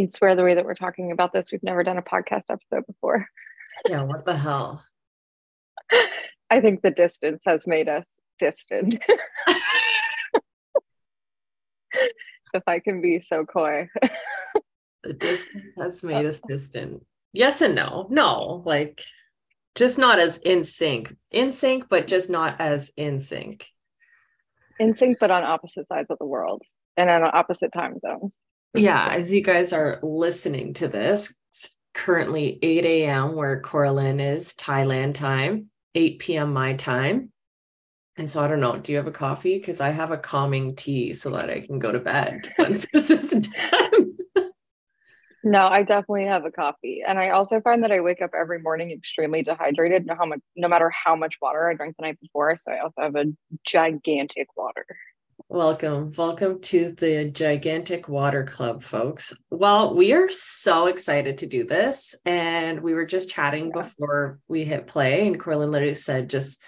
You'd swear the way that we're talking about this, we've never done a podcast episode before. Yeah, what the hell? I think the distance has made us distant. if I can be so coy. the distance has made us distant. Yes and no. No, like just not as in sync. In sync, but just not as in sync. In sync, but on opposite sides of the world and on opposite time zones. Yeah, as you guys are listening to this, currently 8 a.m. where Coralyn is, Thailand time, 8 p.m. my time. And so I don't know, do you have a coffee? Because I have a calming tea so that I can go to bed once this is done. No, I definitely have a coffee. And I also find that I wake up every morning extremely dehydrated, no how much no matter how much water I drank the night before. So I also have a gigantic water. Welcome. Welcome to the Gigantic Water Club, folks. Well, we are so excited to do this. And we were just chatting yeah. before we hit play, and Coralyn literally said, just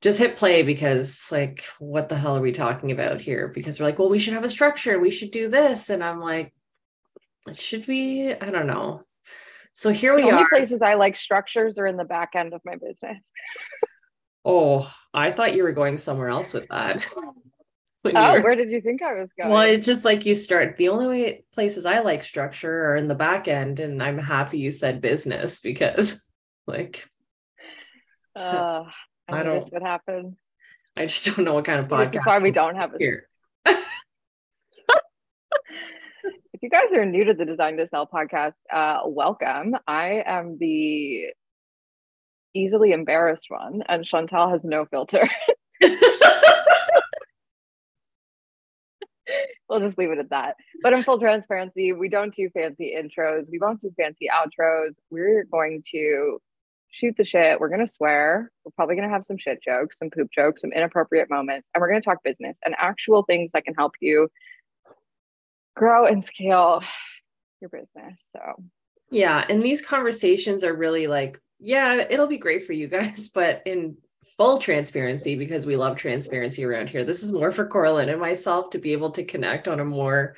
just hit play because like what the hell are we talking about here because we're like well we should have a structure we should do this and i'm like should we i don't know so here we the only are places i like structures are in the back end of my business oh i thought you were going somewhere else with that oh, where did you think I was going? Well, it's just like you start. The only way places I like structure are in the back end, and I'm happy you said business because, like, uh, I, I don't. This would happen. I just don't know what kind of podcast. That's why we don't have it here. if you guys are new to the Design to Sell podcast, uh, welcome. I am the easily embarrassed one, and Chantal has no filter. we'll just leave it at that. But in full transparency, we don't do fancy intros. We won't do fancy outros. We're going to shoot the shit. We're going to swear. We're probably going to have some shit jokes, some poop jokes, some inappropriate moments. And we're going to talk business and actual things that can help you grow and scale your business. So, yeah. And these conversations are really like, yeah, it'll be great for you guys, but in full transparency because we love transparency around here. This is more for Coralyn and myself to be able to connect on a more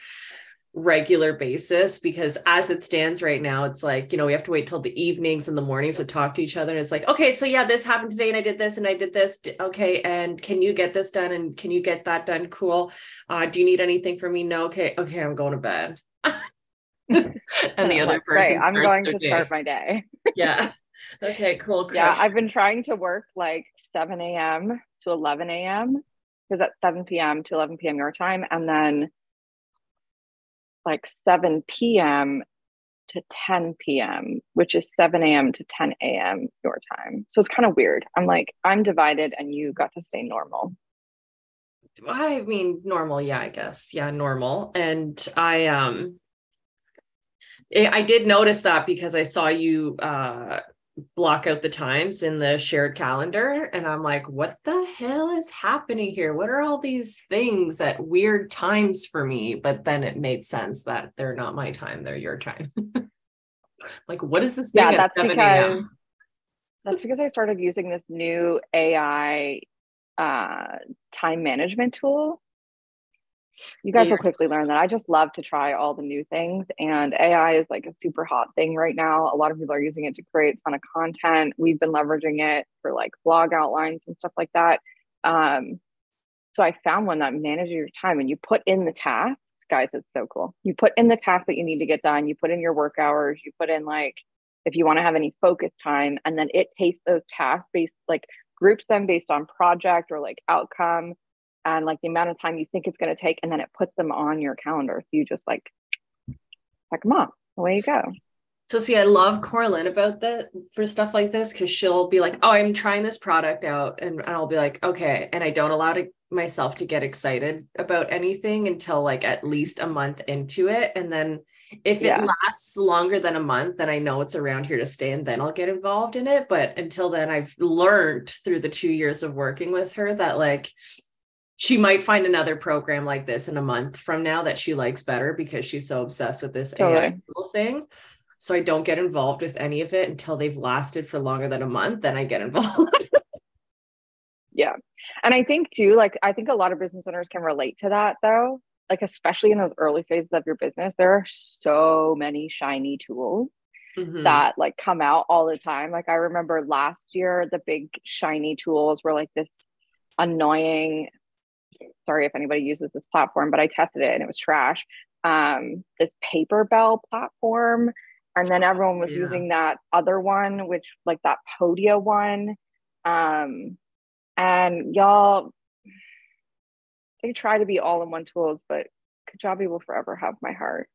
regular basis because as it stands right now it's like you know we have to wait till the evenings and the mornings to talk to each other. And it's like okay so yeah this happened today and i did this and i did this. Okay and can you get this done? And can you get that done? Cool. Uh, do you need anything from me? No. Okay. Okay i'm going to bed. And the other person i'm going to start my day. Yeah Okay, cool. Crush. Yeah, I've been trying to work like 7 a.m. to 11 a.m. because that's 7 p.m. to 11 p.m. your time, and then like 7 p.m. to 10 p.m., which is 7 a.m. to 10 a.m. your time. So it's kind of weird. I'm like, I'm divided, and you got to stay normal. I mean, normal, yeah, I guess, yeah, normal. And I um, I did notice that because I saw you uh block out the times in the shared calendar and i'm like what the hell is happening here? What are all these things at weird times for me? But then it made sense that they're not my time they're your time. Like what is this thing yeah that's because that's because i started using this new ai uh, time management tool you guys will quickly learn that I just love to try all the new things. And AI is like a super hot thing right now. A lot of people are using it to create a ton of content. We've been leveraging it for like blog outlines and stuff like that. Um, so I found one that manages your time and you put in the tasks. Guys, it's so cool. You put in the tasks that you need to get done, you put in your work hours, you put in like if you want to have any focus time, and then it takes those tasks based like groups them based on project or like outcome and like the amount of time you think it's going to take and then it puts them on your calendar. So you just like check them off away you go. So see i love coralyn about that for stuff like this because she'll be like oh i'm trying this product out and, and i'll be like okay and i don't allow to, myself to get excited about anything until like at least a month into it and then if it lasts longer than a month then i know it's around here to stay and then i'll get involved in it but until then i've learned through the two years of working with her that like she might find another program like this in a month from now that she likes better because she's so obsessed with this totally. AI thing. So I don't get involved with any of it until they've lasted for longer than a month. Then I get involved. yeah. And I think too, like, I think a lot of business owners can relate to that though, like especially in those early phases of your business, there are so many shiny tools mm-hmm. that like come out all the time. Like I remember last year, the big shiny tools were like this annoying. Sorry if anybody uses this platform, but I tested it and it was trash. Um, this Paperbell platform, and then everyone was yeah. using that other one, which like that Podia one. Um, and y'all, they try to be all in one tools, but Kajabi will forever have my heart.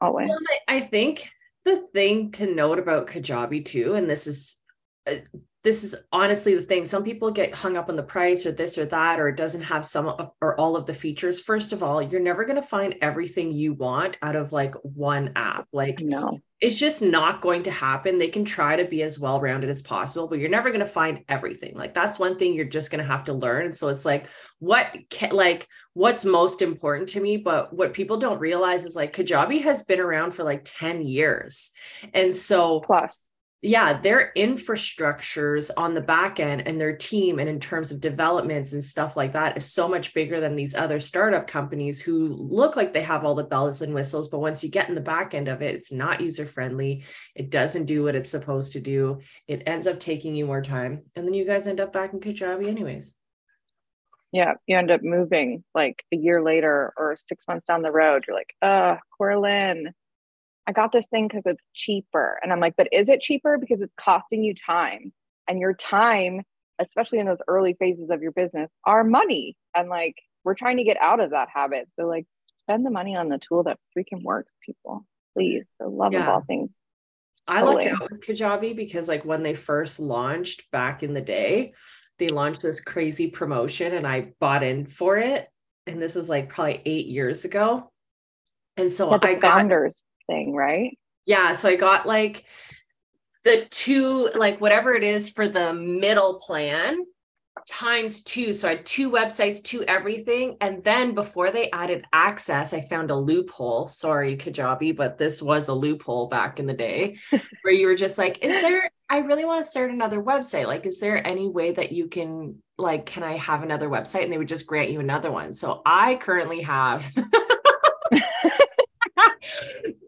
Always. Well, I think the thing to note about Kajabi too, and this is uh, this is honestly the thing. Some people get hung up on the price or this or that, or it doesn't have some of, or all of the features. First of all, you're never going to find everything you want out of like one app. Like, no, it's just not going to happen. They can try to be as well rounded as possible, but you're never going to find everything. Like, that's one thing you're just going to have to learn. And so it's like, what, can, like, what's most important to me? But what people don't realize is like Kajabi has been around for like 10 years. And so, plus, yeah, their infrastructures on the back end and their team, and in terms of developments and stuff like that, is so much bigger than these other startup companies who look like they have all the bells and whistles. But once you get in the back end of it, it's not user friendly. It doesn't do what it's supposed to do. It ends up taking you more time. And then you guys end up back in Kajabi, anyways. Yeah, you end up moving like a year later or six months down the road. You're like, uh, Corlin, I got this thing because it's cheaper. And I'm like, but is it cheaper? Because it's costing you time. And your time, especially in those early phases of your business, are money. And like, we're trying to get out of that habit. So, like, spend the money on the tool that freaking works, people. Please. The love yeah. of all things. I lucked out with Kajabi because, like, when they first launched back in the day, they launched this crazy promotion and I bought in for it. And this was like probably eight years ago. And so yeah, I got thing, right? Yeah. So I got like the two, like whatever it is for the middle plan times two. So I had two websites, two everything. And then before they added access, I found a loophole. Sorry, Kajabi, but this was a loophole back in the day where you were just like, is there, I really want to start another website. Like, is there any way that you can, like, can I have another website? And they would just grant you another one. So I currently have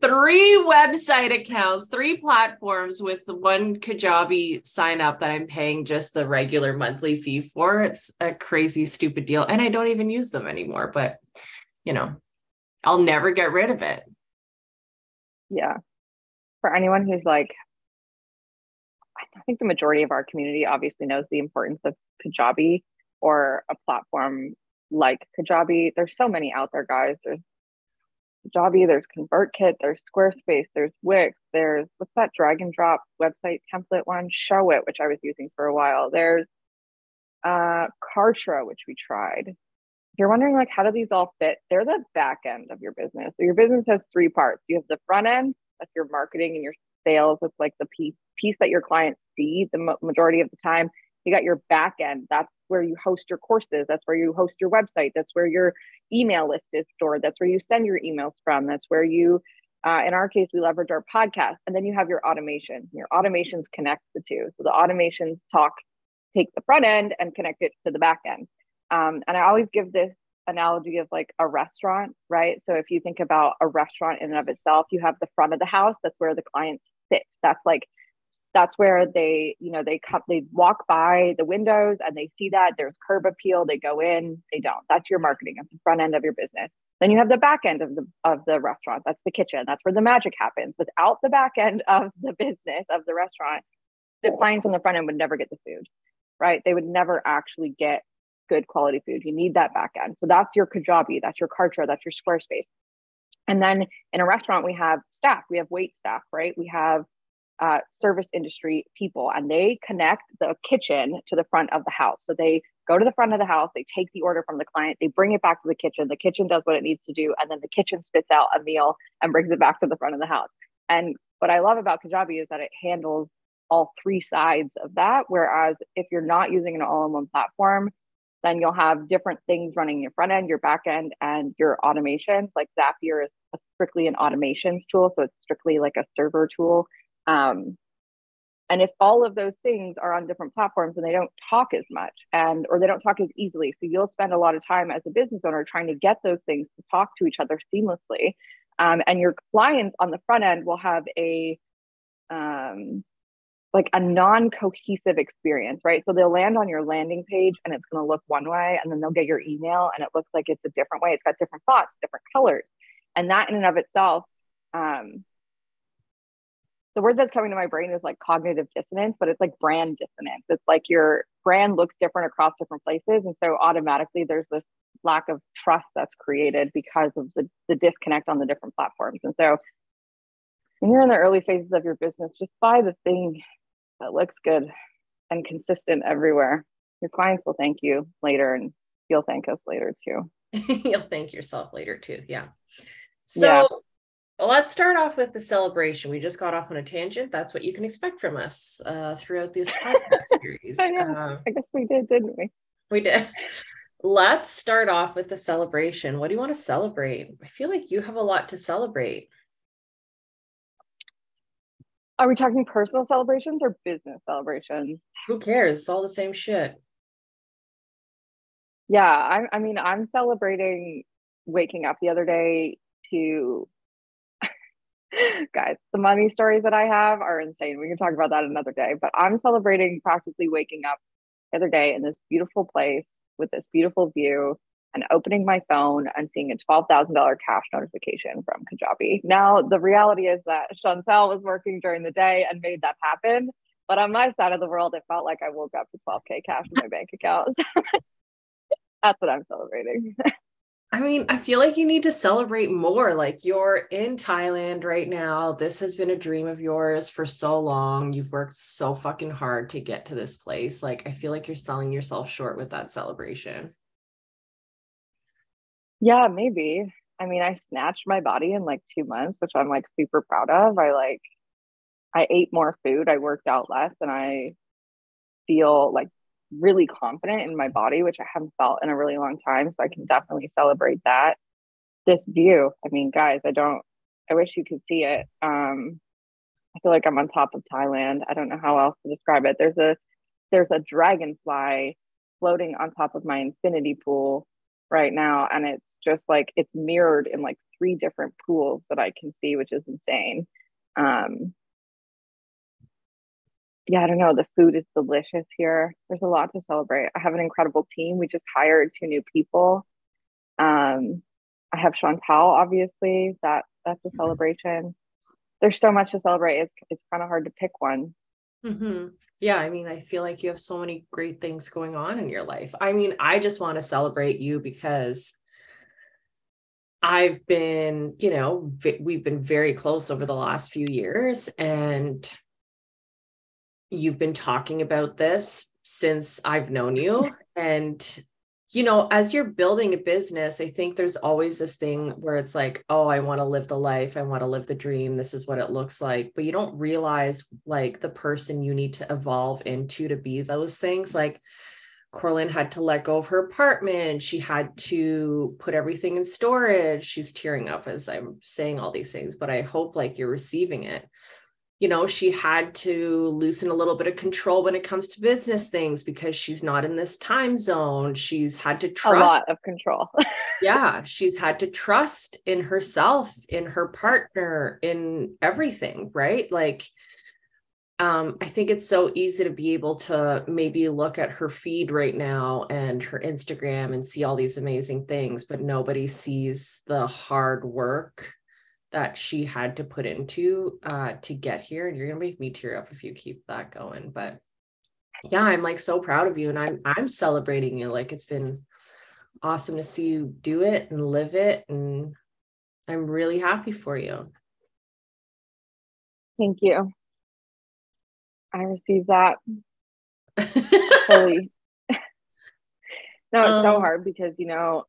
three website accounts, three platforms with one Kajabi sign up that I'm paying just the regular monthly fee for. It's a crazy, stupid deal. And I don't even use them anymore, but you know, I'll never get rid of it. Yeah. For anyone who's like, I think the majority of our community obviously knows the importance of Kajabi or a platform like Kajabi. There's so many out there, guys. There's Kajabi, there's ConvertKit, there's Squarespace, there's Wix, there's what's that drag and drop website template one? Showit, which I was using for a while. There's uh, Kartra, which we tried. If you're wondering like how do these all fit? They're the back end of your business. So your business has three parts. You have the front end, that's your marketing and your sales. It's like the piece piece that your clients see the majority of the time. You got your back end. That's where you host your courses. That's where you host your website. That's where your email list is stored. That's where you send your emails from. That's where you, uh, in our case, we leverage our podcast. And then you have your automation. Your automations connect the two. So the automations talk, take the front end and connect it to the back end. Um, and I always give this analogy of like a restaurant, right? So if you think about a restaurant in and of itself, you have the front of the house. That's where the clients sit. That's like that's where they you know they come they walk by the windows and they see that there's curb appeal they go in they don't. That's your marketing at the front end of your business. Then you have the back end of the of the restaurant that's the kitchen that's where the magic happens. Without the back end of the business of the restaurant the clients on the front end would never get the food right? They would never actually get good quality food. You need that back end. So that's your kajabi that's your kartra that's your squarespace. And then in a restaurant we have staff we have wait staff right? We have uh, service industry people and they connect the kitchen to the front of the house. So they go to the front of the house, they take the order from the client, they bring it back to the kitchen, the kitchen does what it needs to do, and then the kitchen spits out a meal and brings it back to the front of the house. And what I love about Kajabi is that it handles all three sides of that. Whereas if you're not using an all in one platform, then you'll have different things running your front end, your back end, and your automations. Like Zapier is strictly an automations tool. So it's strictly like a server tool um, and if all of those things are on different platforms and they don't talk as much and or they don't talk as easily. So you'll spend a lot of time as a business owner trying to get those things to talk to each other seamlessly. Um, and your clients on the front end will have a um, like a non-cohesive experience right? So they'll land on your landing page and it's going to look one way and then they'll get your email and it looks like it's a different way. It's got different fonts different colors. And that in and of itself um, the word that's coming to my brain is like cognitive dissonance, but it's like brand dissonance. It's like your brand looks different across different places. And so automatically there's this lack of trust that's created because of the, the disconnect on the different platforms. And so when you're in the early phases of your business, just buy the thing that looks good and consistent everywhere. Your clients will thank you later and you'll thank us later too. you'll thank yourself later too. Yeah. So yeah. Well, let's start off with the celebration. We just got off on a tangent. That's what you can expect from us uh, throughout this podcast series. I, uh, I guess we did, didn't we? We did. Let's start off with the celebration. What do you want to celebrate? I feel like you have a lot to celebrate. Are we talking personal celebrations or business celebrations? Who cares? It's all the same shit. Yeah, I, I mean, I'm celebrating waking up the other day to guys, the money stories that I have are insane. We can talk about that another day, but I'm celebrating practically waking up the other day in this beautiful place with this beautiful view and opening my phone and seeing a $12,000 cash notification from Kajabi. Now, the reality is that Chantal was working during the day and made that happen. But on my side of the world, it felt like I woke up to 12K cash in my bank account. That's what I'm celebrating. I mean, I feel like you need to celebrate more. Like you're in Thailand right now. This has been a dream of yours for so long. You've worked so fucking hard to get to this place. Like, I feel like you're selling yourself short with that celebration. Yeah, maybe. I mean, I snatched my body in like two months, which I'm like super proud of. I like, I ate more food, I worked out less, and I feel like really confident in my body, which I haven't felt in a really long time. So I can definitely celebrate that. This view, I mean, guys, I don't, I wish you could see it. Um, I feel like I'm on top of Thailand. I don't know how else to describe it. There's a, there's a dragonfly floating on top of my infinity pool right now. And it's just like, it's mirrored in like three different pools that I can see, which is insane. Um, yeah, I don't know. The food is delicious here. There's a lot to celebrate. I have an incredible team. We just hired two new people. Um, I have Chantal, obviously. That that's a celebration. There's so much to celebrate. It's it's kind of hard to pick one. Mm-hmm. Yeah, I mean, I feel like you have so many great things going on in your life. I mean, I just want to celebrate you because I've been, you know, we've been very close over the last few years, and you've been talking about this since I've known you. And, you know, as you're building a business, I think there's always this thing where it's like, oh, I want to live the life. I want to live the dream. This is what it looks like. But you don't realize like the person you need to evolve into to be those things. Like, Corlin had to let go of her apartment. She had to put everything in storage. She's tearing up as I'm saying all these things, but I hope like you're receiving it you know, she had to loosen a little bit of control when it comes to business things because she's not in this time zone. She's had to trust a lot of control. yeah, she's had to trust in herself, in her partner, in everything, right? Like um, I think it's so easy to be able to maybe look at her feed right now and her Instagram and see all these amazing things, but nobody sees the hard work that she had to put into uh, to get here. And you're gonna make me tear up if you keep that going. But yeah, I'm like so proud of you, and I'm I'm celebrating you. Like it's been awesome to see you do it and live it, and I'm really happy for you. Thank you. I received that fully. no, it's um, so hard because you know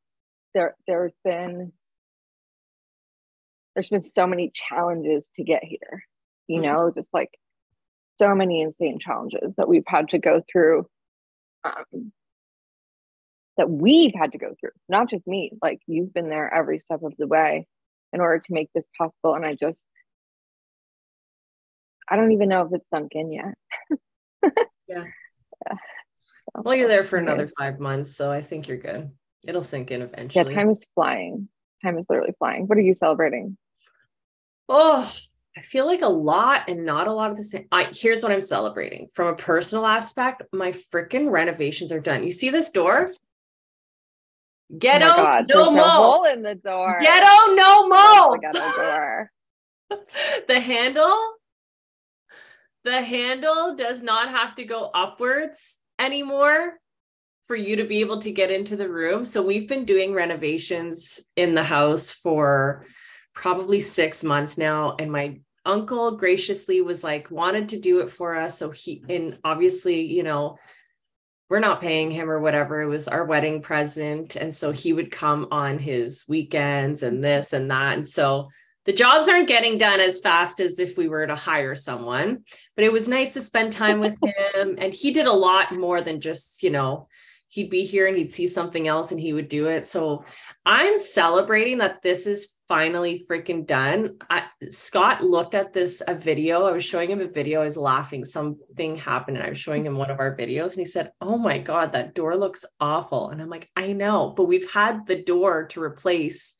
there there's been there's been so many challenges to get here, you mm-hmm. know, just like so many insane challenges that we've had to go through. Um, that we've had to go through, not just me, like you've been there every step of the way in order to make this possible. And I just, I don't even know if it's sunk in yet. Yeah. Well, you're there for another five months, so I think you're good. It'll sink in eventually. Yeah, time is flying. Time is literally flying. What are you celebrating? Oh, I feel like a lot and not a lot of the same. I, here's what I'm celebrating from a personal aspect. My freaking renovations are done. You see this door? Ghetto, oh God, no more. hole in the door. Ghetto, no oh more. Ghetto door. the handle, the handle does not have to go upwards anymore for you to be able to get into the room. So we've been doing renovations in the house for probably six months now. And my uncle graciously was like, wanted to do it for us. So he, and obviously, you know, we're not paying him or whatever. It was our wedding present. And so he would come on his weekends and this and that. And so the jobs aren't getting done as fast as if we were to hire someone, but it was nice to spend time with him. And he did a lot more than just, you know, he'd be here and he'd see something else and he would do it. So I'm celebrating that this is finally freaking done. I, Scott looked at this a video. I was showing him a video. I was laughing. Something happened, and I was showing him one of our videos, and he said, "Oh my god, that door looks awful." And I'm like, "I know, but we've had the door to replace."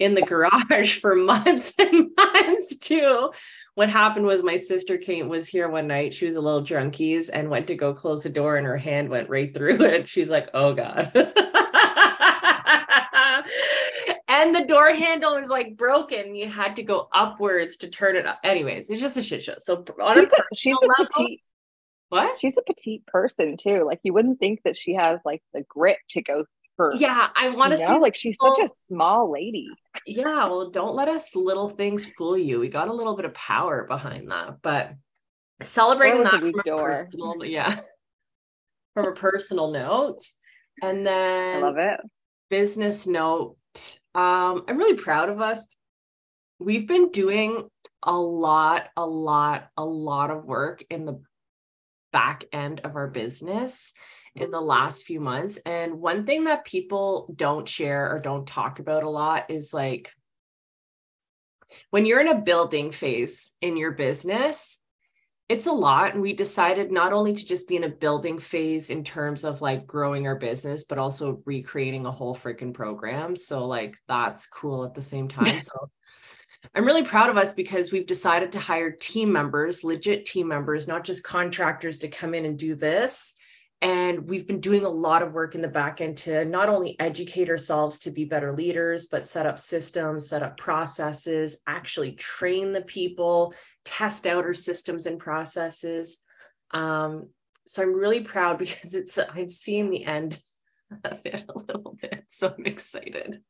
In the garage for months and months too. What happened was my sister came was here one night. She was a little drunkies and went to go close the door and her hand went right through it. She's like, "Oh god." and the door handle is like broken. You had to go upwards to turn it up. Anyways, it's just a shit show. So on she's a, she's a level, petite, what? She's a petite person too. Like you wouldn't think that she has like the grit to go for. Yeah, I want to see. Like she's such a small lady. Yeah, well, don't let us little things fool you. We got a little bit of power behind that, but celebrating that from a personal, yeah, from a personal note, and then I love it. Business note um, I'm really proud of us. We've been doing a lot, a lot, a lot of work in the back end of our business in the last few months. And one thing that people don't share or don't talk about a lot is like when you're in a building phase in your business, it's a lot. And we decided not only to just be in a building phase in terms of like growing our business but also recreating a whole freaking program. So like that's cool at the same time. So i'm really proud of us because we've decided to hire team members legit team members not just contractors to come in and do this and we've been doing a lot of work in the back end to not only educate ourselves to be better leaders, but set up systems, set up processes, actually train the people, test out our systems and processes. Um, so I'm really proud because it's I've seen the end of it a little bit. So I'm excited.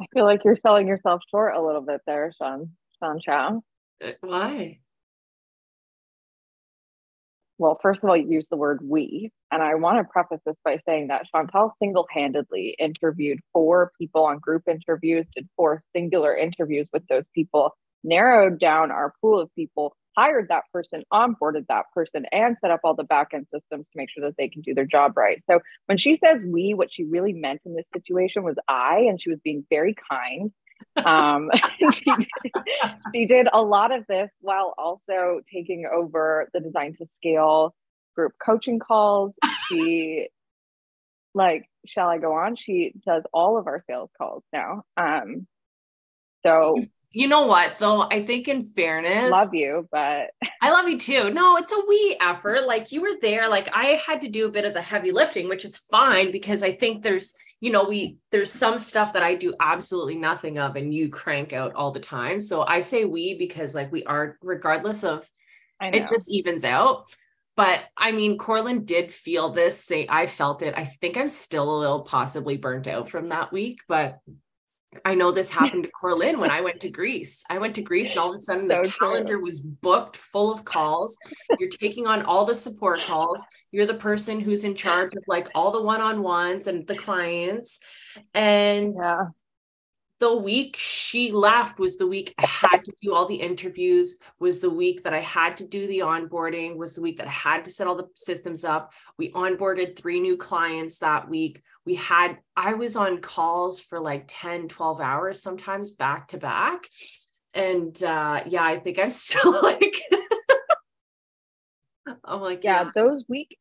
I feel like you're selling yourself short a little bit there, Sean. Sean Chow. Uh, why? Well, first of all, you use the word we. And I want to preface this by saying that Chantal single handedly interviewed four people on group interviews, did four singular interviews with those people, narrowed down our pool of people, hired that person, onboarded that person, and set up all the backend systems to make sure that they can do their job right. So when she says we, what she really meant in this situation was I, and she was being very kind um, she, did, she did a lot of this while also taking over the design to scale group coaching calls. She, like, shall I go on? She does all of our sales calls now. Um, so you know what though? I think in fairness love you but i love you too. No it's a we effort. Like you were there. Like i had to do a bit of the heavy lifting which is fine because i think there's you know we there's some stuff that i do absolutely nothing of and you crank out all the time. So i say we because like we are regardless of it just evens out. But I mean, Corlin did feel this. Say, I felt it. I think I'm still a little possibly burnt out from that week, but I know this happened to Corlin when I went to Greece. I went to Greece and all of a sudden so the calendar true. was booked full of calls. You're taking on all the support calls. You're the person who's in charge of like all the one-on-ones and the clients. And yeah the week she left was the week I had to do all the interviews, was the week that I had to do the onboarding, was the week that I had to set all the systems up. We onboarded three new clients that week. We had, I was on calls for like 10, 12 hours, sometimes back to back. And uh, yeah, I think I'm still like, I'm like, yeah, yeah. those week,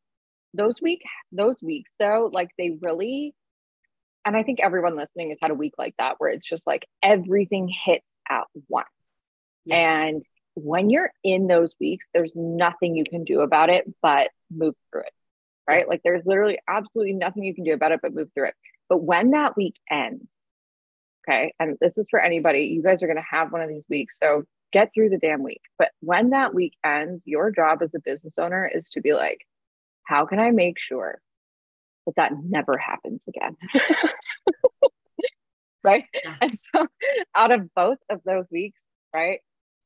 those week, those weeks though, like they really, and I think everyone listening has had a week like that where it's just like everything hits at once. Yeah. And when you're in those weeks, there's nothing you can do about it but move through it. Right. Like there's literally absolutely nothing you can do about it but move through it. But when that week ends, okay, and this is for anybody, you guys are going to have one of these weeks. So get through the damn week. But when that week ends, your job as a business owner is to be like, how can I make sure that that never happens again? right. Yeah. And so out of both of those weeks, right,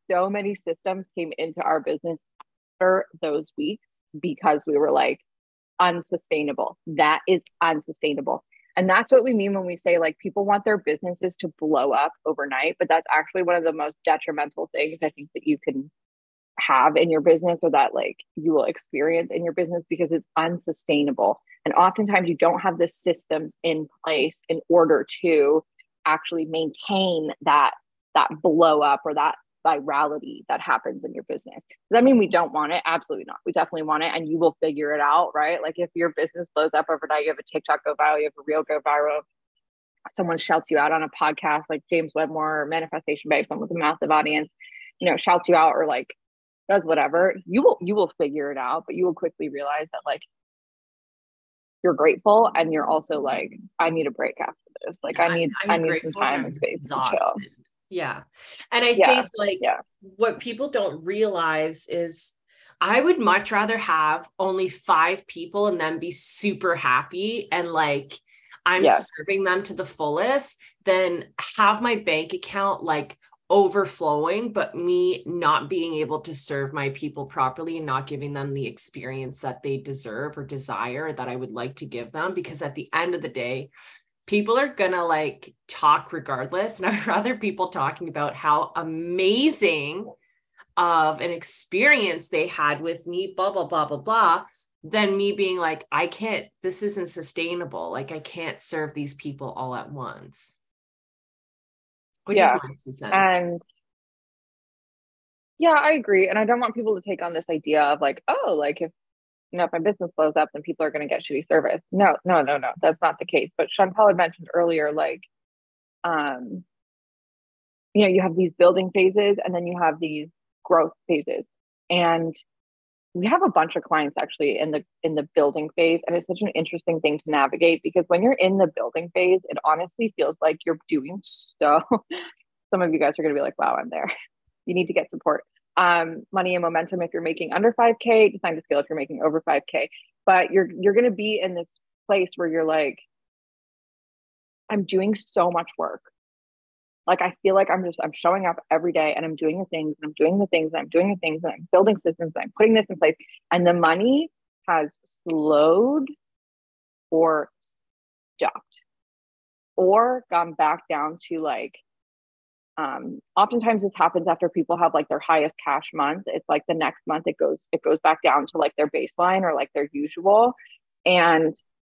so many systems came into our business after those weeks because we were like, unsustainable. That is unsustainable. And that's what we mean when we say like people want their businesses to blow up overnight, but that's actually one of the most detrimental things I think that you can have in your business or that like you will experience in your business because it's unsustainable. And oftentimes you don't have the systems in place in order to actually maintain that that blow up or that virality that happens in your business. Does that mean we don't want it? Absolutely not. We definitely want it and you will figure it out, right? Like if your business blows up overnight, you have a TikTok go viral, you have a reel go viral, someone shouts you out on a podcast like James Wedmore or Manifestation Babe, someone with a massive audience, you know, shouts you out or like does whatever, you will you will figure it out, but you will quickly realize that like you're grateful and you're also like, I need a break after this. Like I need I'm i need some time and space exhausted. to chill. Yeah. And I yeah. think like yeah. what people don't realize is I would much rather have only five people and then be super happy and like I'm yes. serving them to the fullest than have my bank account like overflowing, but me not being able to serve my people properly and not giving them the experience that they deserve or desire that I would like to give them. Because at the end of the day, people are gonna like talk regardless. And I'd rather people talking about how amazing of an experience they had with me, blah, blah, blah, blah, blah, than me being like, I can't, this isn't sustainable. Like I can't serve these people all at once. Which yeah. And yeah, I agree. And I don't want people to take on this idea of like, oh, like if you know, if my business blows up, then people are going to get shitty service. No, no, no, no, that's not the case. But Chantal had mentioned earlier, like, um, you know, you have these building phases and then you have these growth phases. And we have a bunch of clients actually in the in the building phase and it's such an interesting thing to navigate because when you're in the building phase it honestly feels like you're doing so some of you guys are going to be like wow i'm there. You need to get support. Um, money and momentum if you're making under 5k design to scale if you're making over 5k but you're you're going to be in this place where you're like i'm doing so much work like i feel like i'm just i'm showing up every day and i'm doing the things and i'm doing the things and i'm doing the things and i'm building systems and i'm putting this in place. And the money has slowed or stopped or gone back down to like um, oftentimes this happens after people have like their highest cash month. It's like the next month it goes it goes back down to like their baseline or like their usual. And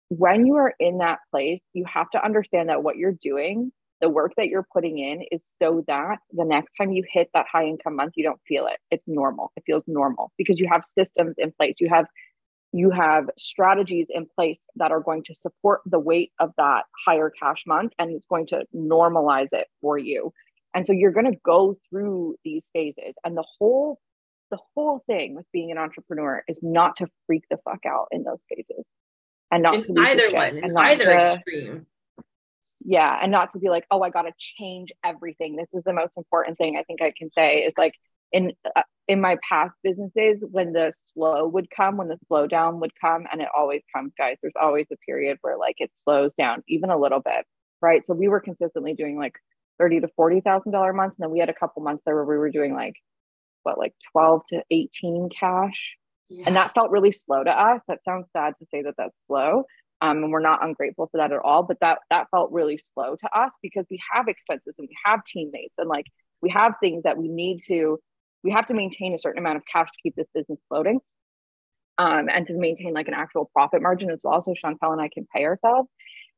when you are in that place you have to understand that what you're doing the work that you're putting in is so that the next time you hit that high income month you don't feel it it's normal it feels normal because you have systems in place you have you have strategies in place that are going to support the weight of that higher cash month and it's going to normalize it for you and so you're going to go through these phases. And the whole the whole thing with being an entrepreneur is not to freak the fuck out in those phases. And not in either one, in either to, extreme. Yeah, and not to be like, "Oh, I got to change everything." This is the most important thing I think I can say is like in uh, in my past businesses when the slow would come when the slowdown would come and it always comes guys there's always a period where like it slows down even a little bit right so we were consistently doing like thirty to forty thousand dollar months, and then we had a couple months there where we were doing like what like twelve to eighteen cash, yeah. and that felt really slow to us. That sounds sad to say that that's slow, um, and we're not ungrateful for that at all. But that that felt really slow to us because we have expenses and we have teammates and like we have things that we need to we have to maintain a certain amount of cash to keep this business floating. Um, and to maintain like an actual profit margin as well. So Chantal and I can pay ourselves.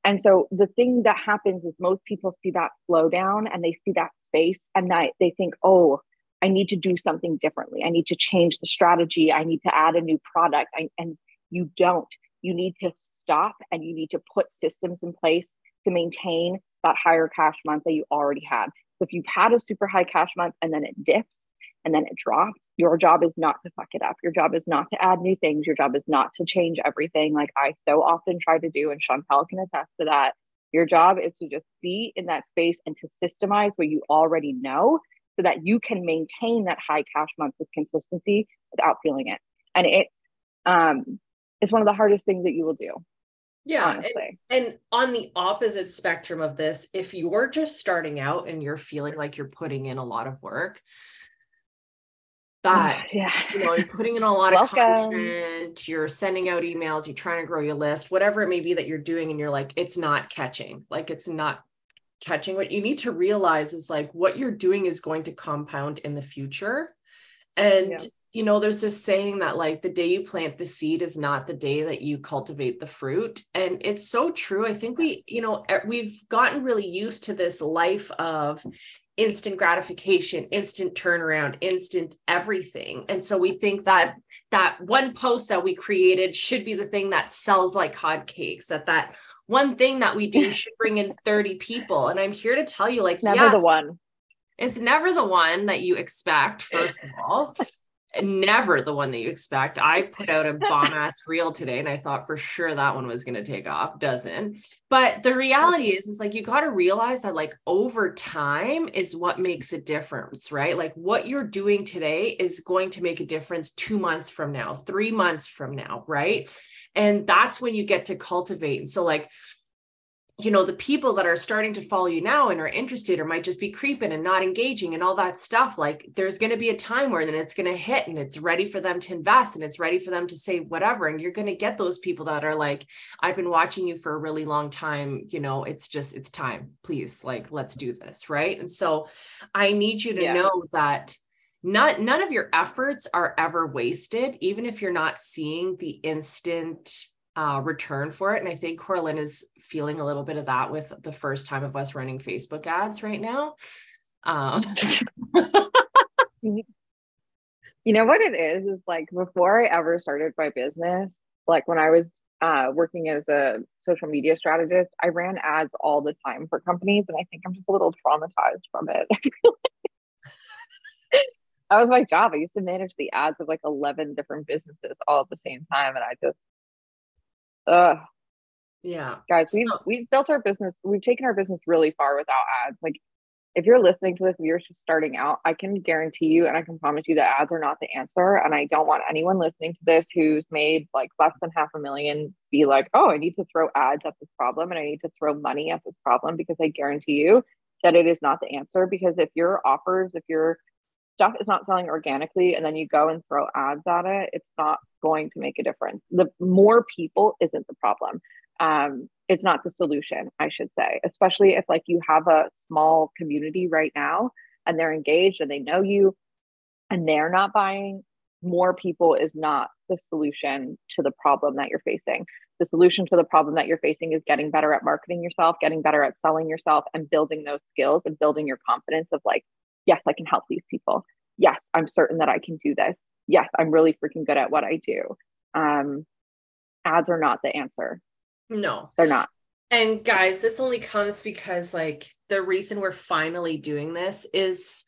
And so the thing that happens is most people see that slow down and they see that space and that they think, oh, I need to do something differently. I need to change the strategy. I need to add a new product. I, and you don't. You need to stop and you need to put systems in place to maintain that higher cash month that you already had. So if you've had a super high cash month and then it dips and then it drops, your job is not to fuck it up. Your job is not to add new things. Your job is not to change everything like I so often try to do. And Chantal can attest to that. Your job is to just be in that space and to systemize what you already know so that you can maintain that high cash month with consistency without feeling it. And it's um it's one of the hardest things that you will do. Yeah. And, and, on the opposite spectrum of this, if you're just starting out and you're feeling like you're putting in a lot of work, oh, that yeah. you know, you're putting in a lot of content, you're sending out emails, you're trying to grow your list, whatever it may be that you're doing, and you're like, it's not catching, like it's not catching. What you need to realize is like what you're doing is going to compound in the future. And yeah you know, there's this saying that like the day you plant the seed is not the day that you cultivate the fruit. And it's so true. I think we, you know, we've gotten really used to this life of instant gratification, instant turnaround, instant everything. And so we think that that one post that we created should be the thing that sells like hotcakes, that that one thing that we do should bring in 30 people. And I'm here to tell you, like, never yes, the one. It's never the one that you expect, first of all never the one that you expect. I put out a bomb ass reel today and I thought for sure that one was going to take off. Doesn't. But the reality is, is like you got to realize that like over time is what makes a difference, right? Like what you're doing today is going to make a difference two months from now, three months from now, right? And that's when you get to cultivate. And so, like, you know the people that are starting to follow you now and are interested or might just be creeping and not engaging and all that stuff like there's going to be a time where then it's going to hit and it's ready for them to invest and it's ready for them to say whatever and you're going to get those people that are like i've been watching you for a really long time you know it's just it's time please like let's do this right and so i need you to yeah. know that not none of your efforts are ever wasted even if you're not seeing the instant uh, return for it. And I think Corlin is feeling a little bit of that with the first time of us running Facebook ads right now. Um. you know what it is? Is like before I ever started my business, like when I was uh, working as a social media strategist, I ran ads all the time for companies. And I think I'm just a little traumatized from it. that was my job. I used to manage the ads of like 11 different businesses all at the same time. And I just, uh yeah. Guys we've so, we've built our business we've taken our business really far without ads. Like if you're listening to this if you're just starting out i can guarantee you and i can promise you that ads are not the answer and i don't want anyone listening to this who's made like less than half a million be like oh i need to throw ads at this problem and i need to throw money at this problem because i guarantee you that it is not the answer because if your offers if your stuff is not selling organically and then you go and throw ads at it, it's not going to make a difference. The more people isn't the problem. Um, it's not the solution, I should say, especially if like you have a small community right now and they're engaged and they know you and they're not buying, more people is not the solution to the problem that you're facing. The solution to the problem that you're facing is getting better at marketing yourself, getting better at selling yourself, and building those skills and building your confidence of like, yes, I can help these people. Yes, I'm certain that I can do this. Yes, I'm really freaking good at what I do. Um, ads are not the answer. No, they're not. And guys, this only comes because like the reason we're finally doing this is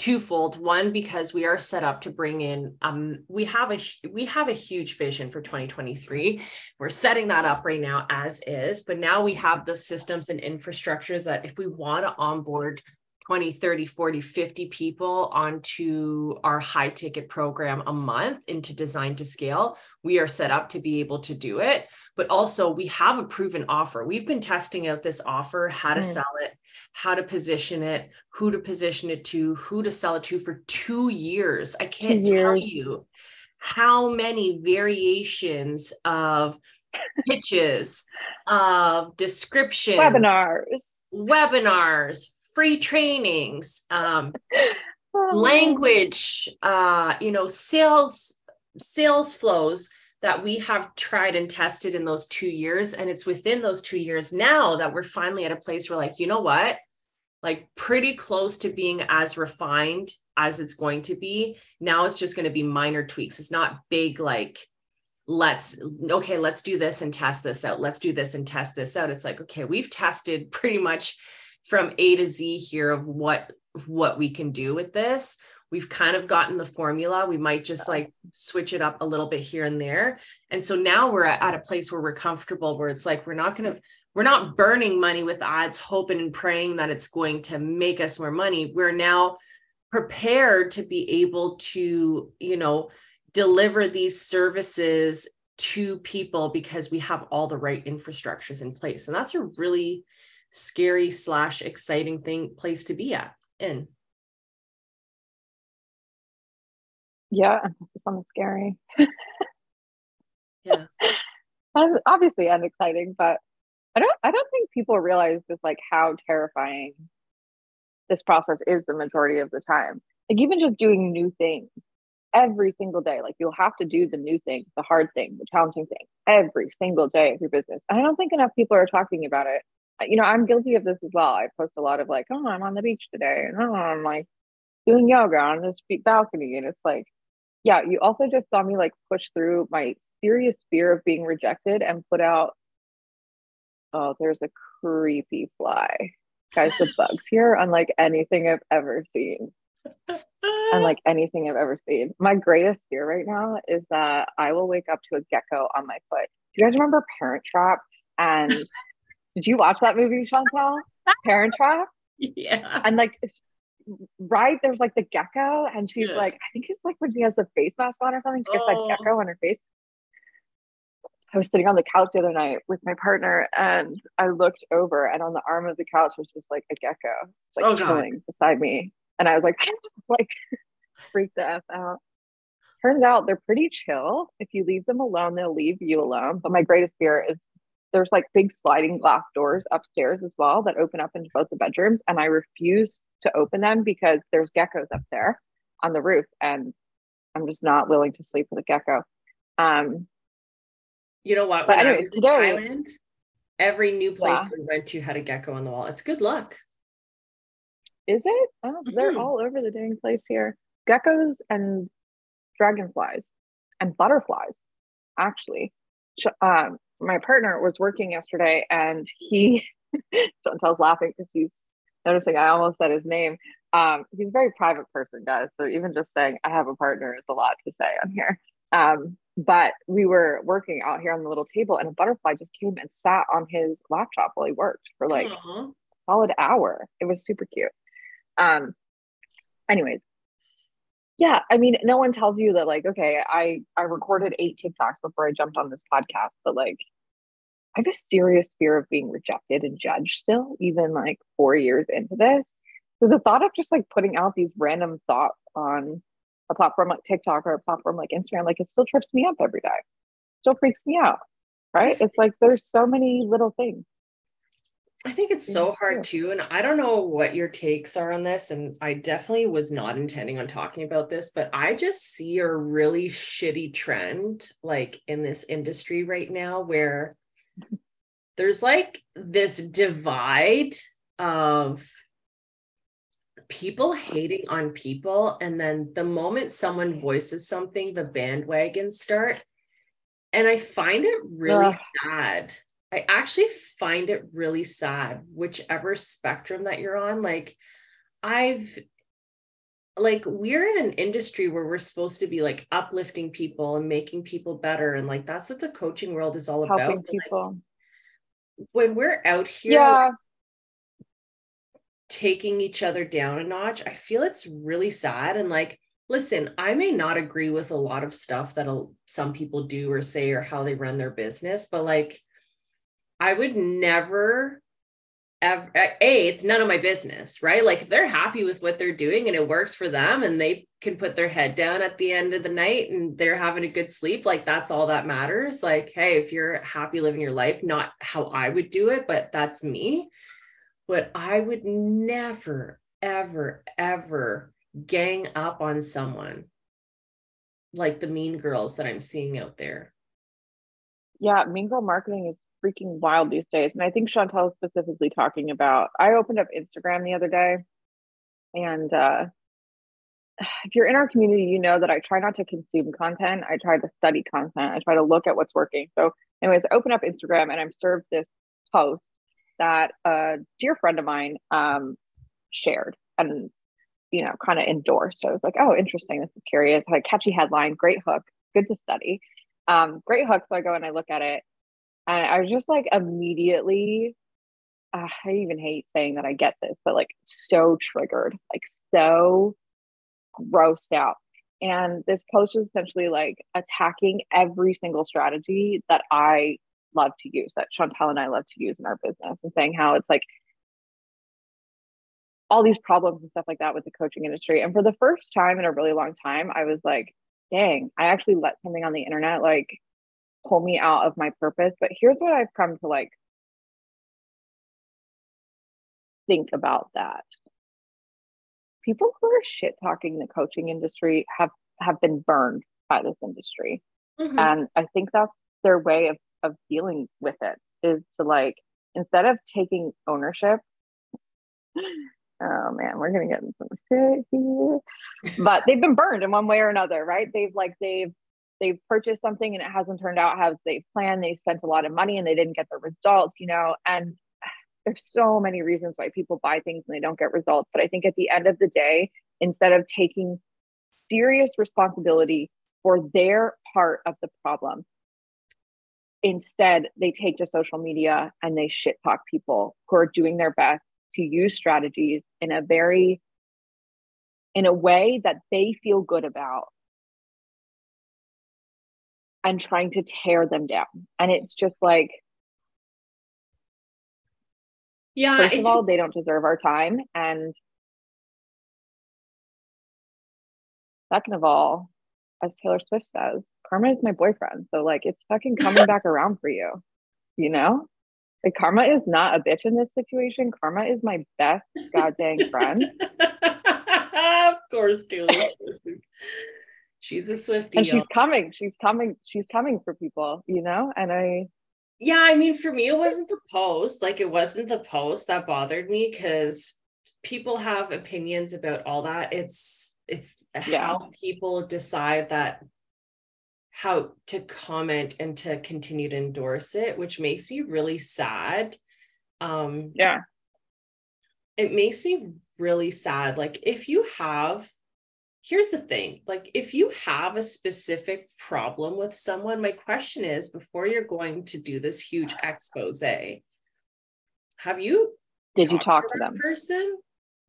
twofold one because we are set up to bring in um we have a we have a huge vision for 2023 we're setting that up right now as is but now we have the systems and infrastructures that if we want to onboard 20, 30, 40, 50 people onto our high ticket program a month into design to scale, we are set up to be able to do it. But also, we have a proven offer. We've been testing out this offer, how to mm. sell it, how to position it, who to position it to, who to sell it to for two years. I can't tell you how many variations of pitches, of description, webinars, webinars, free trainings, um, oh. language, uh, you know, sales sales flows that we have tried and tested in those two years. And it's within those two years now that we're finally at a place where, like, you know what? Like, pretty close to being as refined as it's going to be. Now it's just going to be minor tweaks. It's not big like let's okay let's do this and test this out let's do this and test this out it's like okay we've tested pretty much from a to z here of what what we can do with this. We've kind of gotten the formula. We might just like switch it up a little bit here and there. And so now we're at, a place where we're comfortable where it's like we're not going to we're not burning money with ads hoping and praying that it's going to make us more money. We're now prepared to be able to you know deliver these services to people because we have all the right infrastructures in place. And that's a really scary slash exciting thing place to be at in yeah sounds scary yeah obviously and exciting but i don't i don't think people realize just like how terrifying this process is the majority of the time like even just doing new things every single day. Like you'll have to do the new thing, the hard thing, the challenging thing every single day of your business. And I don't think enough people are talking about it. You know, I'm guilty of this as well. I post a lot of like, oh, I'm on the beach today, and oh, I'm like doing yoga on this balcony, and it's like, yeah. You also just saw me like push through my serious fear of being rejected and put out. Oh, there's a creepy fly, guys. The bugs here, unlike anything I've ever seen unlike anything I've ever seen. My greatest fear right now is that I will wake up to a gecko on my foot. Do you guys remember Parent Trap? And did you watch that movie, Chantal? Parent Trap? Yeah. And like, right there's like the gecko, and she's yeah. like, I think it's like when she has the face mask on or something, she gets oh. that gecko on her face. I was sitting on the couch the other night with my partner and I looked over and on the arm of the couch was just like a gecko like oh, chilling beside me. And I was like, like freaked the F out. Turns out they're pretty chill. If you leave them alone, they'll leave you alone. But my greatest fear is there's like big sliding glass doors upstairs as well that open up into both the bedrooms. And I refuse to open them because there's geckos up there on the roof. And I'm just not willing to sleep with a gecko. Um, you know what? But anyways, today, Thailand, every new place yeah. we went to had a gecko on the wall. It's good luck. Is it? Oh, mm-hmm. they're all over the dang place here. Geckos and dragonflies and butterflies, actually. Um, my partner was working yesterday and he, Chantal's laughing because she's noticing I almost said his name. Um, he's a very private person, guys. So even just saying I have a partner is a lot to say on here. Um, but we were working out here on the little table and a butterfly just came and sat on his laptop while he worked for like Aww. a solid hour. It was super cute. Um, anyways, yeah, I mean, no one tells you that, like, okay, I I recorded eight TikToks before I jumped on this podcast, but like, I have a serious fear of being rejected and judged still, even like four years into this. So the thought of just like putting out these random thoughts on a platform like TikTok or a platform like Instagram, like it still trips me up every day. Still freaks me out. Right. It's like there's so many little things. I think it's so mm, hard too. And I don't know what your takes are on this. And I definitely was not intending on talking about this, but I just see a really shitty trend like in this industry right now where there's like this divide of people hating on people. And then the moment someone voices something, the bandwagons start. And I find it really sad I actually find it really sad, whichever spectrum that you're on. Like, I've, like, we're in an industry where we're supposed to be like uplifting people and making people better. And like, that's what the coaching world is all Helping about. people. Like, when we're out here, yeah. taking each other down a notch, I feel it's really sad. And like, listen, I may not agree with a lot of stuff that some people do or say or how they run their business, but like, I would never ever eh, a it's none of my business right? Like if they're happy with what they're doing and it works for them and they can put their head down at the end of the night and they're having a good sleep like that's all that matters. Like hey if you're happy living your life not how i would do it but that's me. But i would never ever ever gang up on someone like the mean girls that i'm seeing out there. Yeah mean girl marketing is freaking wild these days. And I think Chantal is specifically talking about. I opened up Instagram the other day, and uh, if you're in our community, you know that I try not to consume content. I try to study content. I try to look at what's working. So, anyways, I open up Instagram and I'm served this post that a dear friend of mine um, shared and you know kind of endorsed. So I was like, oh, interesting. This is curious. Had a catchy headline, great hook, good to study. Um, great hook. So I go and I look at it, and I was just like immediately. Uh, I even hate saying that I get this, but like so triggered, like so grossed out. And this post was essentially like attacking every single strategy that I love to use, that Chantal and I love to use in our business, and saying how it's like all these problems and stuff like that with the coaching industry. And for the first time in a really long time, I was like, dang, I actually let something on the internet like pull me out of my purpose. But here's what I've come to like think about that. People who are shit talking the coaching industry have have been burned by this industry. Mm-hmm. And I think that's their way of of dealing with it is to like instead of taking ownership oh man, we're gonna get in some shit here. But they've been burned in one way or another, right? They've like they've they've purchased something and it hasn't turned out how they planned. They spent a lot of money and they didn't get the results, you know. And there's so many reasons why people buy things and they don't get results. But I think at the end of the day, instead of taking serious responsibility for their part of the problem, instead they take to social media and they shit talk people who are doing their best to use strategies in a very in a way that they feel good about and trying to tear them down. And it's just like yeah first of just, all they don't deserve our time. And second of all as taylor swift says karma is my boyfriend. So like it's fucking coming back around for you you know? Like karma is not a bitch in this situation. Karma is my best goddamn friend. of course, Taylor She's a Swifty. And she's coming. She's coming. She's coming for people, you know? And I yeah, I mean, for me, it wasn't the post. Like, it wasn't the post that bothered me because people have opinions about all that. It's it's yeah. how people decide that how to comment and to continue to endorse it, which makes me really sad. Um, yeah. It makes me really sad. Like, if you have, here's the thing like, if you have a specific problem with someone, my question is before you're going to do this huge expose, have you? Did you talk to, to them? Person?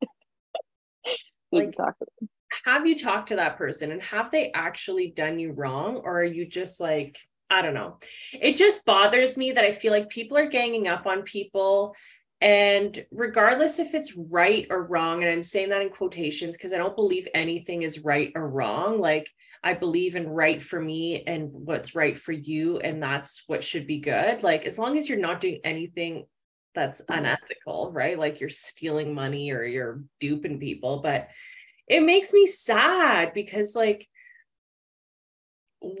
like, talk to them? have you talked to that person and have they actually done you wrong or are you just like i don't know it just bothers me that i feel like people are ganging up on people and regardless if it's right or wrong and i'm saying that in quotations because i don't believe anything is right or wrong like i believe in right for me and what's right for you and that's what should be good. Like as long as you're not doing anything that's mm-hmm. unethical right? Like you're stealing money or you're duping people. But it makes me sad because like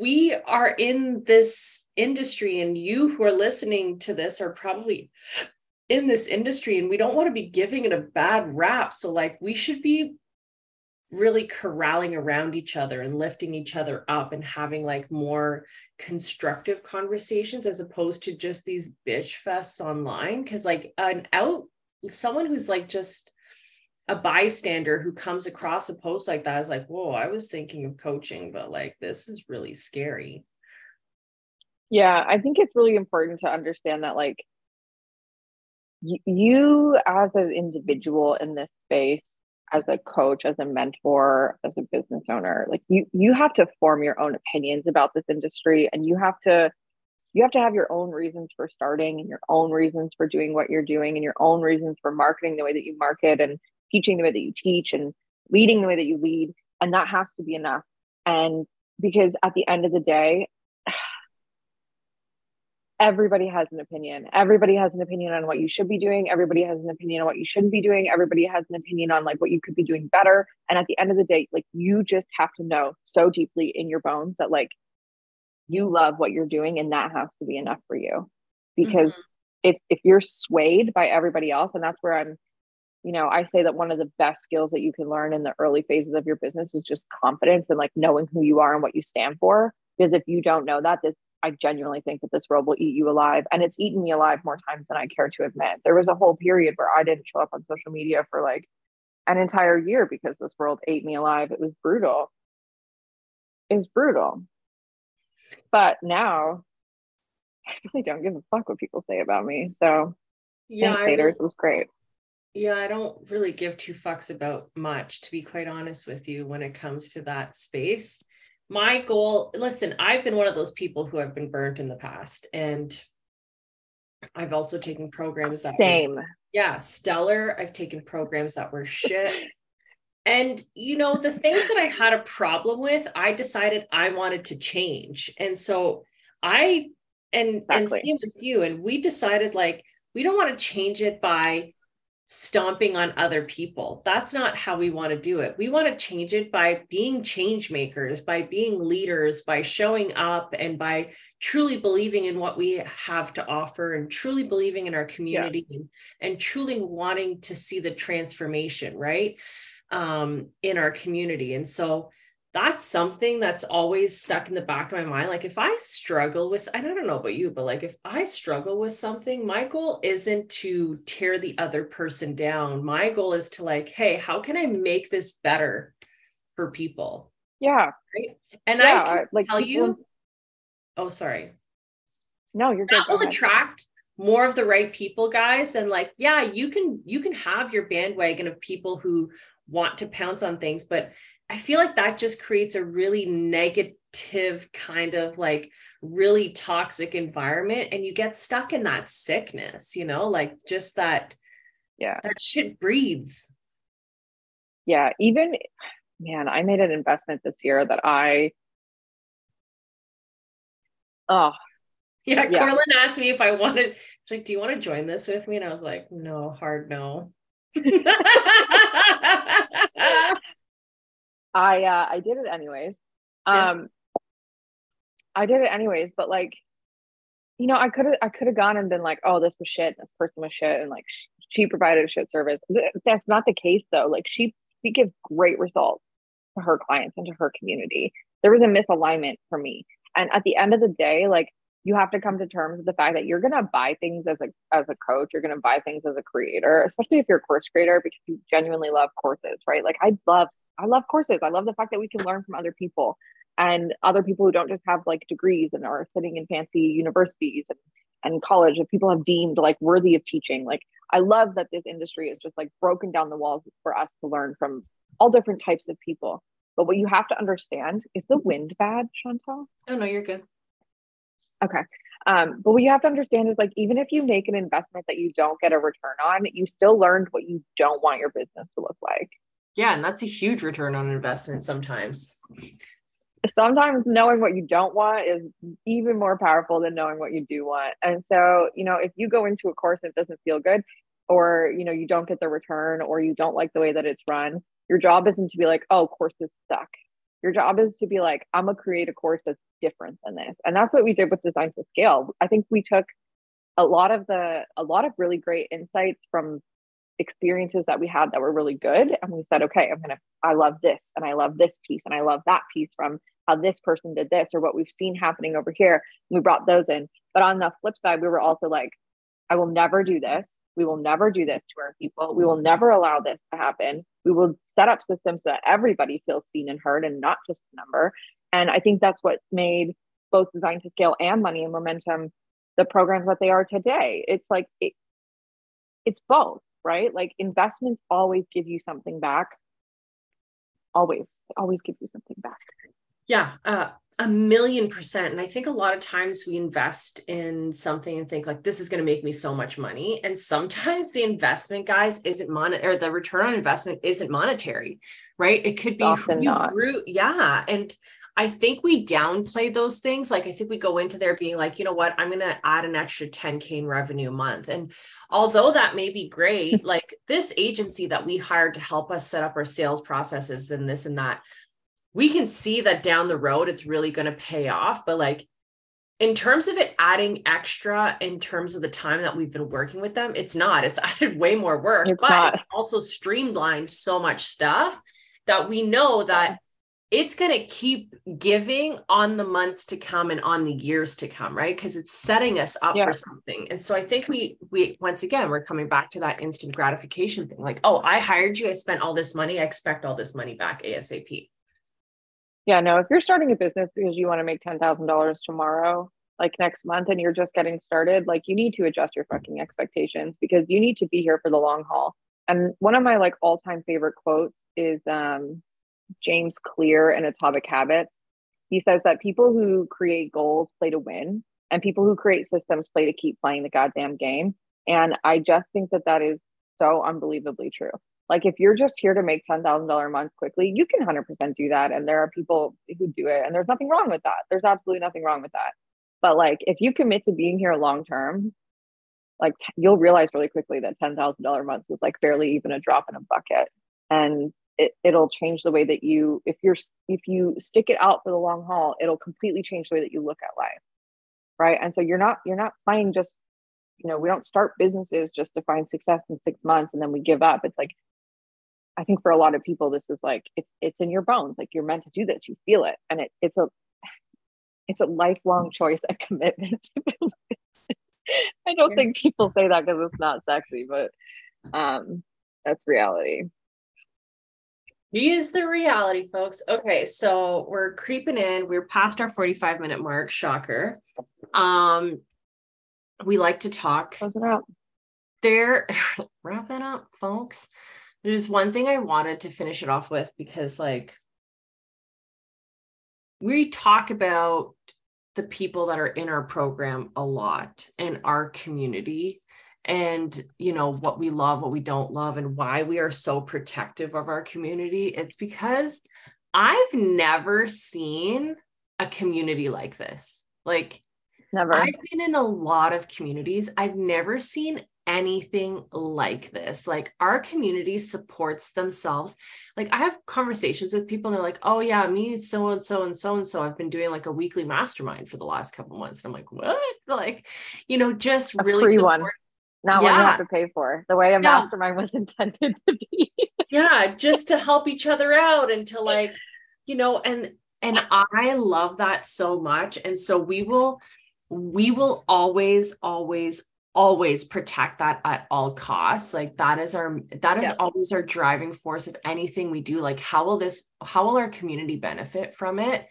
we are in this industry and you who are listening to this are probably in this industry and we don't want to be giving it a bad rap so like we should be really corralling around each other and lifting each other up and having like more constructive conversations as opposed to just these bitch fests online because like an out someone who's like just a bystander who comes across a post like that is like, whoa, I was thinking of coaching, but like this is really scary. Yeah, I think it's really important to understand that like y- you as an individual in this space, as a coach, as a mentor, as a business owner, like you you have to form your own opinions about this industry and you have to you have to have your own reasons for starting and your own reasons for doing what you're doing and your own reasons for marketing the way that you market and teaching the way that you teach and leading the way that you lead. And that has to be enough. And because at the end of the day, everybody has an opinion. Everybody has an opinion on what you should be doing. Everybody has an opinion on what you shouldn't be doing. Everybody has an opinion on like what you could be doing better. And at the end of the day, like you just have to know so deeply in your bones that like you love what you're doing and that has to be enough for you. Because mm-hmm. if if you're swayed by everybody else, and that's where I'm you know, I say that one of the best skills that you can learn in the early phases of your business is just confidence and like knowing who you are and what you stand for. Because if you don't know that, this I genuinely think that this role will eat you alive. And it's eaten me alive more times than I care to admit. There was a whole period where I didn't show up on social media for like an entire year because this world ate me alive. It was brutal. It's brutal. But now I really don't give a fuck what people say about me. So yeah, thanks, haters. It was great. Yeah, I don't really give two fucks about much, to be quite honest with you, when it comes to that space. My goal, listen, I've been one of those people who have been burnt in the past. And I've also taken programs that same. Were, yeah, stellar. I've taken programs that were shit. and you know, the things that I had a problem with, I decided I wanted to change. And so I and exactly. and same with you. And we decided like we don't want to change it by stomping on other people. That's not how we want to do it. We want to change it by being change makers, by being leaders, by showing up and by truly believing in what we have to offer and truly believing in our community yeah. and, and truly wanting to see the transformation, right? Um, in our community. And so that's something that's always stuck in the back of my mind. Like if I struggle with, I don't know about you, but like if I struggle with something, my goal isn't to tear the other person down. My goal is to like, hey, how can I make this better for people? Yeah. Right. And yeah, I like tell people... you, oh, sorry. No, you're good. That will attract more of the right people, guys. And like, yeah, you can you can have your bandwagon of people who want to pounce on things, but I feel like that just creates a really negative kind of like really toxic environment and you get stuck in that sickness, you know, like just that yeah. That shit breeds. Yeah, even man, I made an investment this year that I oh yeah, yeah. Corlin asked me if I wanted, it's like, do you want to join this with me? And I was like, no, hard no. I uh, I did it anyways. Yeah. Um, I did it anyways, but like, you know, I could have I could have gone and been like, oh, this was shit, this person was shit, and like she provided a shit service. That's not the case though. Like she she gives great results to her clients and to her community. There was a misalignment for me, and at the end of the day, like you have to come to terms with the fact that you're gonna buy things as a as a coach, you're gonna buy things as a creator, especially if you're a course creator because you genuinely love courses, right? Like I love I love courses. I love the fact that we can learn from other people and other people who don't just have like degrees and are sitting in fancy universities and, and college that people have deemed like worthy of teaching. Like I love that this industry is just like broken down the walls for us to learn from all different types of people. But what you have to understand is the wind bad, Chantal? Oh no, you're good. Okay. Um, but what you have to understand is like even if you make an investment that you don't get a return on, you still learned what you don't want your business to look like. Yeah, and that's a huge return on investment sometimes. Sometimes knowing what you don't want is even more powerful than knowing what you do want. And so, you know, if you go into a course and it doesn't feel good, or you know, you don't get the return, or you don't like the way that it's run, your job isn't to be like, oh, courses suck. Your job is to be like, I'm gonna create a course that's different than this. And that's what we did with Design to Scale. I think we took a lot of the a lot of really great insights from experiences that we had that were really good and we said okay i'm gonna i love this and i love this piece and i love that piece from how this person did this or what we've seen happening over here and we brought those in but on the flip side we were also like i will never do this we will never do this to our people we will never allow this to happen we will set up systems that everybody feels seen and heard and not just a number and i think that's what made both design to scale and money and momentum the programs that they are today it's like it, it's both right? Like investments always give you something back. Always, always give you something back. Yeah, uh, a million percent. And I think a lot of times we invest in something and think like this is going to make me so much money. And sometimes the investment, guys, isn't mon or the return on investment isn't monetary, right? It could be who you grew. Yeah. And I think we downplay those things. Like I think we go into there being like, you know what, I'm going to add an extra 10K in revenue a month. And although that may be great, like this agency that we hired to help us set up our sales processes and this and that, we can see that down the road it's really going to pay off. But like in terms of it adding extra in terms of the time that we've been working with them, it's not. It's added way more work, It's but not. it's also streamlined so much stuff that we know that it's going to keep giving on the months to come and on the years to come, right? Because it's setting us up Yeah. for something. And so I think we we once again we're coming back to that instant gratification thing. Like, oh, I hired you, I spent all this money, I expect all this money back ASAP. Yeah, no, if you're starting a business because you want to make $10,000 tomorrow, like next month, and you're just getting started, like you need to adjust your fucking expectations because you need to be here for the long haul. And one of my like all-time favorite quotes is um, James Clear in Atomic Habits. He says that people who create goals play to win, and people who create systems play to keep playing the goddamn game. And I just think that that is so unbelievably true. Like if you're just here to make ten thousand dollar a month quickly, you can hundred percent do that, and there are people who do it, and there's nothing wrong with that. There's absolutely nothing wrong with that. But like if you commit to being here long term, like t- you'll realize really quickly that ten thousand dollar months is like barely even a drop in a bucket, and it, it'll change the way that you if you're if you stick it out for the long haul, it'll completely change the way that you look at life, right? And so you're not you're not playing just you know we don't start businesses just to find success in six months and then we give up. It's like I think for a lot of people, this is like it's it's in your bones. Like you're meant to do this. You feel it, and it it's a it's a lifelong choice and commitment. to build a business. I don't think people say that because it's not sexy, but um, that's reality. Here's the reality, folks. Okay, so we're creeping in. We're past our 45 minute mark. Shocker. Um, we like to talk. Close it out. There, wrapping up, folks. There's one thing I wanted to finish it off with because, like, we talk about the people that are in our program a lot and our community and you know what we love what we don't love and why we are so protective of our community it's because i've never seen a community like this like Never. I've been in a lot of communities. I've never seen anything like this. Like our community supports themselves. Like I have conversations with people and they're like, "Oh yeah, me so and so and so and so I've been doing like a weekly mastermind for the last couple months." And I'm like, "What?" Like, you know, just A really free one. support- not one you have to pay for. The way a Yeah. mastermind was intended to be. yeah just to help each other out and to like you know and and i love that so much and so we will we will always always always protect that at all costs. Like that is our that is Yeah. always our driving force of anything we do. Like how will this how will our community benefit from it?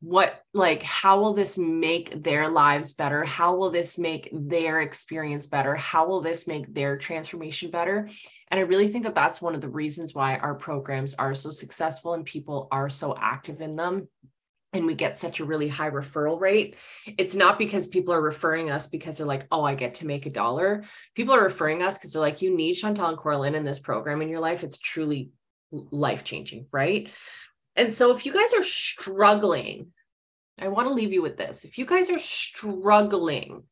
What like how will this make their lives better? How will this make their experience better? How will this make their transformation better? And I really think that that's one of the reasons why our programs are so successful and people are so active in them. And we get such a really high referral rate. It's not because people are referring us because they're like, oh, I get to make a dollar. People are referring us because they're like, you need Chantal and Coraline in this program in your life. It's truly life changing, right? And so if you guys are struggling, I want to leave you with this. If you guys are struggling,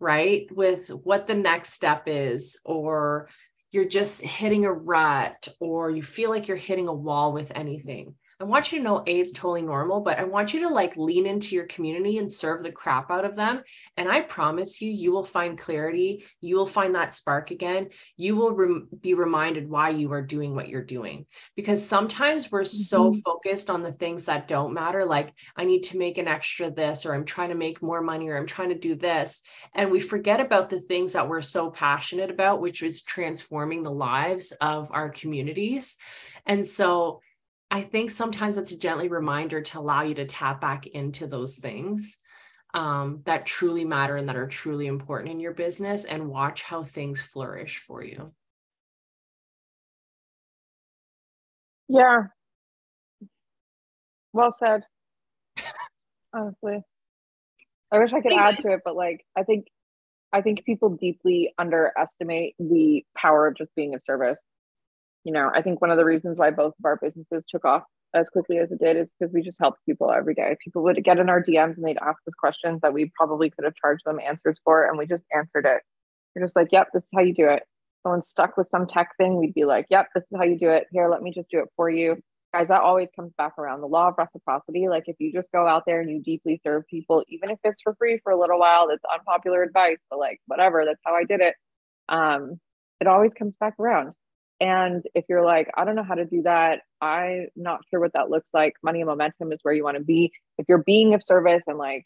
right, with what the next step is, or you're just hitting a rut or you feel like you're hitting a wall with anything. I want you to know A, it's totally normal, but I want you to like lean into your community and serve the crap out of them. And I promise you, you will find clarity. You will find that spark again. You will rem- be reminded why you are doing what you're doing. Because sometimes we're so Mhm. focused on the things that don't matter, like I need to make an extra this, or I'm trying to make more money, or I'm trying to do this. And we forget about the things that we're so passionate about, which is transforming the lives of our communities. And so I think sometimes it's a gently reminder to allow you to tap back into those things um, that truly matter and that are truly important in your business and watch how things flourish for you. Yeah. Well said. Honestly. I wish I could add to it, but like I think I think people deeply underestimate the power of just being of service. You know, I think one of the reasons why both of our businesses took off as quickly as it did is because we just helped people every day. People would get in our DMs and they'd ask us questions that we probably could have charged them answers for, and we just answered it. We're just like, yep, this is how you do it. Someone's stuck with some tech thing, we'd be like, yep, this is how you do it. Here, let me just do it for you. guys, that always comes back around the law of reciprocity. Like if you just go out there and you deeply serve people, even if it's for free for a little while, that's unpopular advice, but like whatever, that's how I did it. Um, it always comes back around. And if you're like, I don't know how to do that, I'm not sure what that looks like. Money and momentum is where you want to be. If you're being of service and like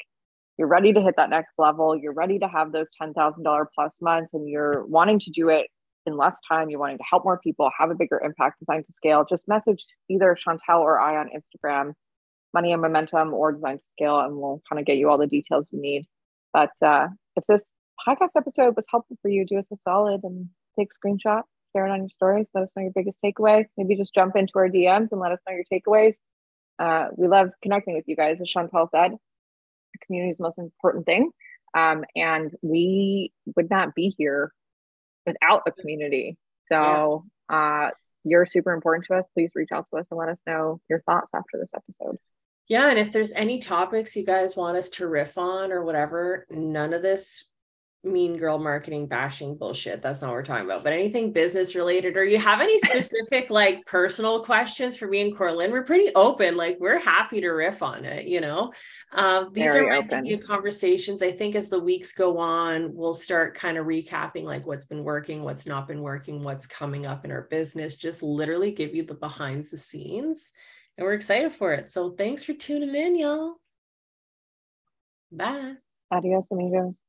you're ready to hit that next level, you're ready to have those $10,000 plus months and you're wanting to do it in less time, you're wanting to help more people, have a bigger impact, design to scale, just message either Chantal or I on Instagram, Money and Momentum or Design to Scale, and we'll kind of get you all the details you need. But uh, if this podcast episode was helpful for you, do us a solid and take screenshot, share it on your stories, let us know your biggest takeaway. Maybe just jump into our DMs and let us know your takeaways. Uh, we love connecting with you guys, as Chantal said. The community is the most important thing. Um, and we would not be here without a community. So yeah. uh, you're super important to us. Please reach out to us and let us know your thoughts after this episode. Yeah. And if there's any topics you guys want us to riff on or whatever, none of this mean girl marketing bashing bullshit. That's not what we're talking about. But anything business related, or you have any specific like personal questions for me and Corlin, we're pretty open. Like we're happy to riff on it. You know, uh, these Very are meant conversations. I think as the weeks go on, we'll start kind of recapping like what's been working, what's not been working, what's coming up in our business. Just literally give you the behind the scenes, and we're excited for it. So thanks for tuning in, y'all. Bye. Adios, amigos.